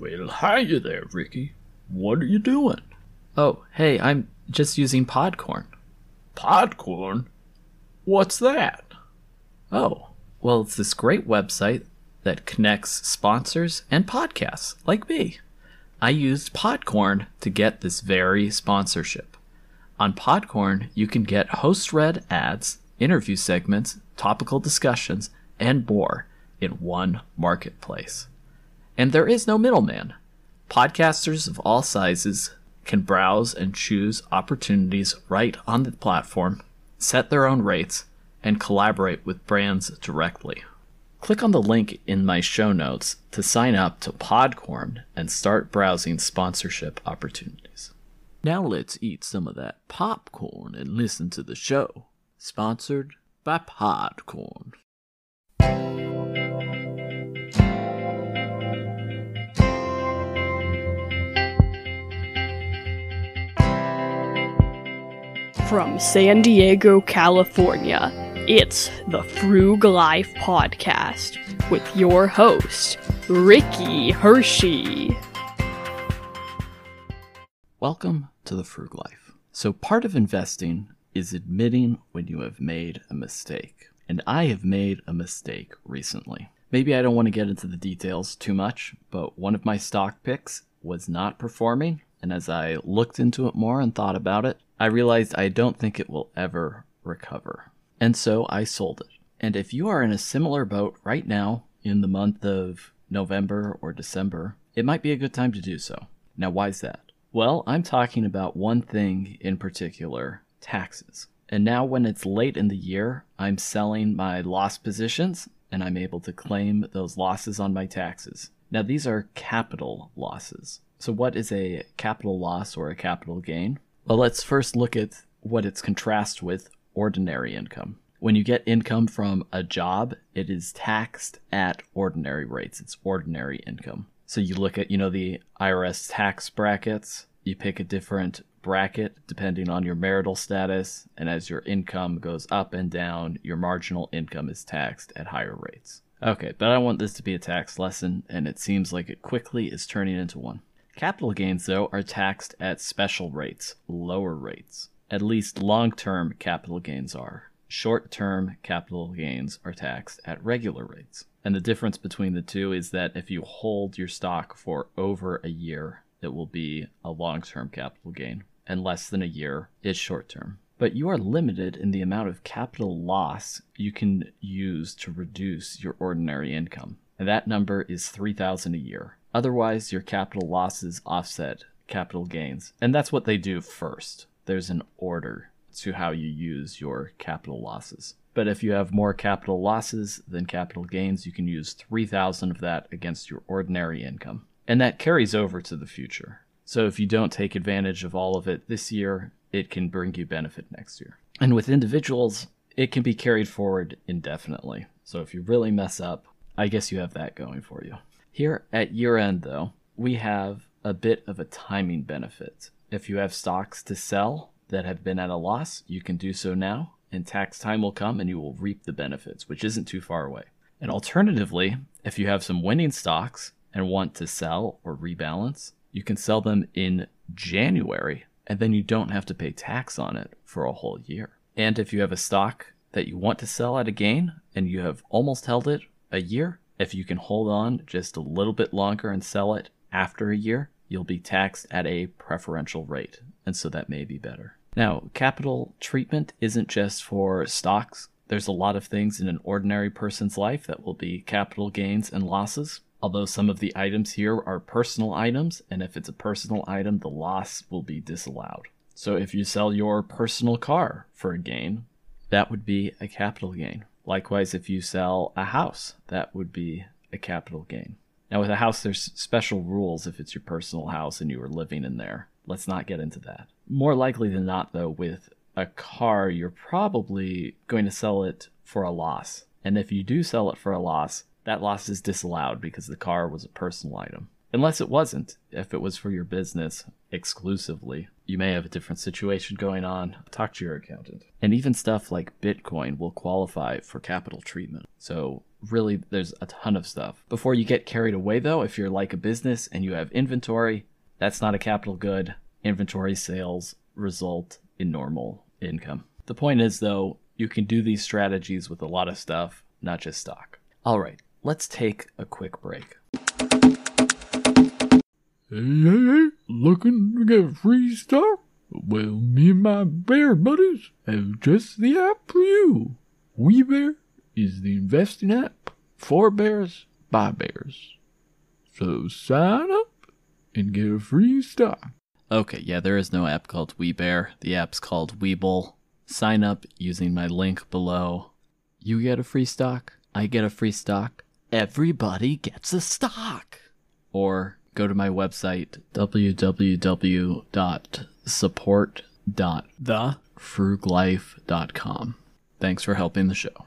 Well, hi there, Ricky. What are you doing? Oh, hey, I'm just using Podcorn. Podcorn? What's that? Oh, well, it's this great website that connects sponsors and podcasts like me. I used Podcorn to get this very sponsorship. On Podcorn, you can get host read ads, interview segments, topical discussions, and more in one marketplace. And there is no middleman. Podcasters of all sizes can browse and choose opportunities right on the platform, set their own rates, and collaborate with brands directly. Click on the link in my show notes to sign up to Podcorn and start browsing sponsorship opportunities. Now let's eat some of that popcorn and listen to the show. Sponsored by Podcorn. From San Diego, California, it's the Frug Life Podcast with your host, Ricky Hershey. Welcome to the Frug Life. So, part of investing is admitting when you have made a mistake. And I have made a mistake recently. Maybe I don't want to get into the details too much, but one of my stock picks was not performing. And as I looked into it more and thought about it, I realized I don't think it will ever recover. And so I sold it. And if you are in a similar boat right now in the month of November or December, it might be a good time to do so. Now, why is that? Well, I'm talking about one thing in particular taxes. And now, when it's late in the year, I'm selling my loss positions and I'm able to claim those losses on my taxes. Now, these are capital losses. So, what is a capital loss or a capital gain? Well, let's first look at what its contrast with ordinary income. When you get income from a job, it is taxed at ordinary rates. It's ordinary income. So you look at, you know, the IRS tax brackets, you pick a different bracket depending on your marital status, and as your income goes up and down, your marginal income is taxed at higher rates. Okay, but I want this to be a tax lesson, and it seems like it quickly is turning into one. Capital gains, though, are taxed at special rates, lower rates. At least long term capital gains are. Short term capital gains are taxed at regular rates. And the difference between the two is that if you hold your stock for over a year, it will be a long term capital gain, and less than a year is short term. But you are limited in the amount of capital loss you can use to reduce your ordinary income. And that number is 3000 a year. Otherwise, your capital losses offset capital gains. And that's what they do first. There's an order to how you use your capital losses. But if you have more capital losses than capital gains, you can use 3000 of that against your ordinary income. And that carries over to the future. So if you don't take advantage of all of it this year, it can bring you benefit next year. And with individuals, it can be carried forward indefinitely. So if you really mess up, I guess you have that going for you. Here at year end, though, we have a bit of a timing benefit. If you have stocks to sell that have been at a loss, you can do so now, and tax time will come and you will reap the benefits, which isn't too far away. And alternatively, if you have some winning stocks and want to sell or rebalance, you can sell them in January, and then you don't have to pay tax on it for a whole year. And if you have a stock that you want to sell at a gain and you have almost held it a year, if you can hold on just a little bit longer and sell it after a year, you'll be taxed at a preferential rate, and so that may be better. Now, capital treatment isn't just for stocks. There's a lot of things in an ordinary person's life that will be capital gains and losses. Although some of the items here are personal items, and if it's a personal item, the loss will be disallowed. So if you sell your personal car for a gain, that would be a capital gain. Likewise, if you sell a house, that would be a capital gain. Now, with a house, there's special rules if it's your personal house and you are living in there. Let's not get into that. More likely than not, though, with a car, you're probably going to sell it for a loss. And if you do sell it for a loss, that loss is disallowed because the car was a personal item. Unless it wasn't. If it was for your business exclusively, you may have a different situation going on. Talk to your accountant. And even stuff like Bitcoin will qualify for capital treatment. So really, there's a ton of stuff. Before you get carried away, though, if you're like a business and you have inventory, that's not a capital good. Inventory sales result in normal income. The point is, though, you can do these strategies with a lot of stuff, not just stock. All right, let's take a quick break. Hey, hey, hey, looking to get free stock? Well, me and my bear buddies have just the app for you. WeBear is the investing app for bears by bears. So sign up and get a free stock. Okay, yeah, there is no app called WeBear. The app's called WeBull. Sign up using my link below. You get a free stock. I get a free stock. Everybody gets a stock. Or go to my website www.support.thefruglife.com. Thanks for helping the show.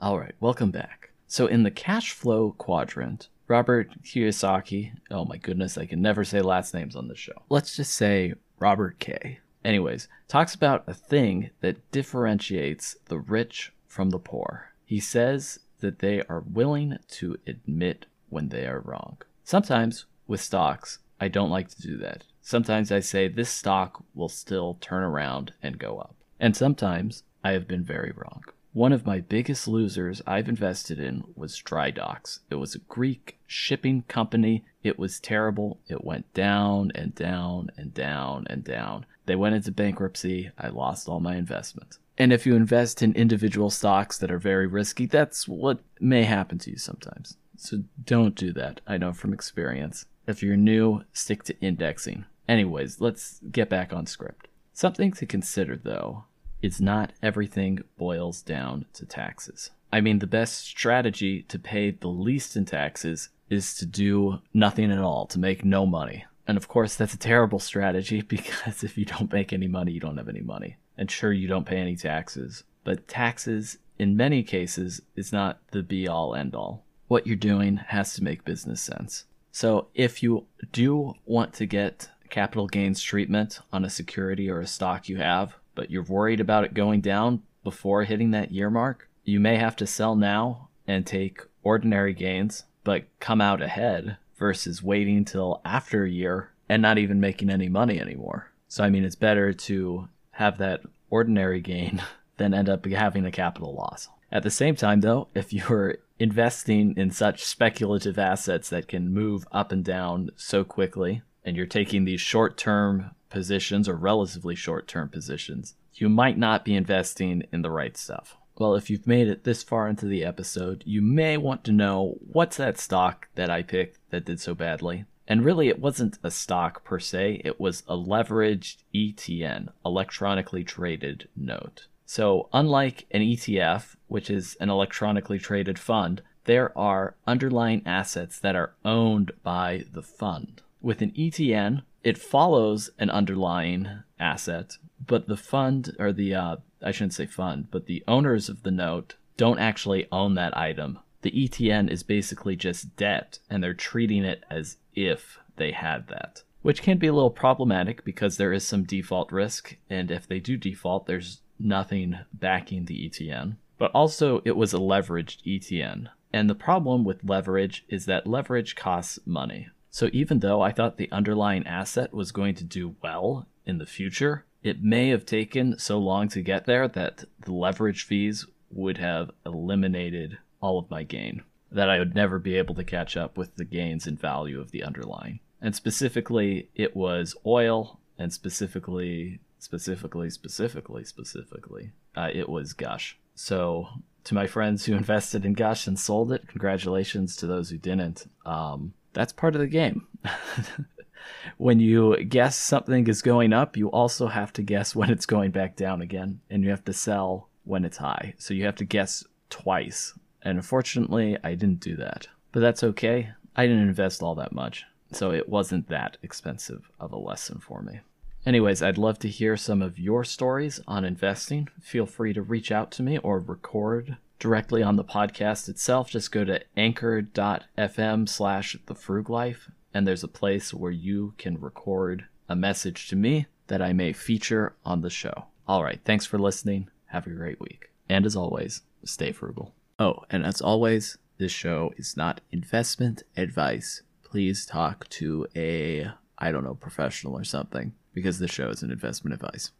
All right, welcome back. So, in the cash flow quadrant, Robert Kiyosaki, oh my goodness, I can never say last names on this show. Let's just say Robert K. Anyways, talks about a thing that differentiates the rich from the poor. He says that they are willing to admit when they are wrong. Sometimes with stocks, I don't like to do that. Sometimes I say this stock will still turn around and go up. And sometimes I have been very wrong. One of my biggest losers I've invested in was Dry Docks. It was a Greek shipping company. It was terrible. It went down and down and down and down. They went into bankruptcy. I lost all my investment. And if you invest in individual stocks that are very risky, that's what may happen to you sometimes. So don't do that. I know from experience. If you're new, stick to indexing. Anyways, let's get back on script. Something to consider though is not everything boils down to taxes. I mean, the best strategy to pay the least in taxes is to do nothing at all, to make no money. And of course, that's a terrible strategy because if you don't make any money, you don't have any money. And sure, you don't pay any taxes, but taxes in many cases is not the be all end all. What you're doing has to make business sense. So if you do want to get capital gains treatment on a security or a stock you have, but you're worried about it going down before hitting that year mark, you may have to sell now and take ordinary gains, but come out ahead versus waiting till after a year and not even making any money anymore. So, I mean, it's better to have that ordinary gain than end up having a capital loss. At the same time, though, if you're investing in such speculative assets that can move up and down so quickly, and you're taking these short term positions or relatively short term positions, you might not be investing in the right stuff. Well, if you've made it this far into the episode, you may want to know what's that stock that I picked that did so badly. And really, it wasn't a stock per se, it was a leveraged ETN, electronically traded note. So, unlike an ETF, which is an electronically traded fund, there are underlying assets that are owned by the fund. With an ETN, it follows an underlying asset, but the fund, or the, uh, I shouldn't say fund, but the owners of the note don't actually own that item. The ETN is basically just debt, and they're treating it as if they had that. Which can be a little problematic because there is some default risk, and if they do default, there's nothing backing the ETN. But also, it was a leveraged ETN. And the problem with leverage is that leverage costs money. So even though I thought the underlying asset was going to do well in the future, it may have taken so long to get there that the leverage fees would have eliminated all of my gain, that I would never be able to catch up with the gains in value of the underlying. And specifically, it was oil, and specifically, specifically, specifically, specifically, uh, it was Gush. So, to my friends who invested in Gush and sold it, congratulations to those who didn't. Um, that's part of the game. when you guess something is going up, you also have to guess when it's going back down again, and you have to sell when it's high. So you have to guess twice. And unfortunately, I didn't do that. But that's okay. I didn't invest all that much, so it wasn't that expensive of a lesson for me. Anyways, I'd love to hear some of your stories on investing. Feel free to reach out to me or record directly on the podcast itself, just go to anchor.fm slash the life, and there's a place where you can record a message to me that I may feature on the show. All right, thanks for listening. Have a great week. And as always, stay frugal. Oh, and as always, this show is not investment advice. Please talk to a, I don't know, professional or something, because this show is an investment advice.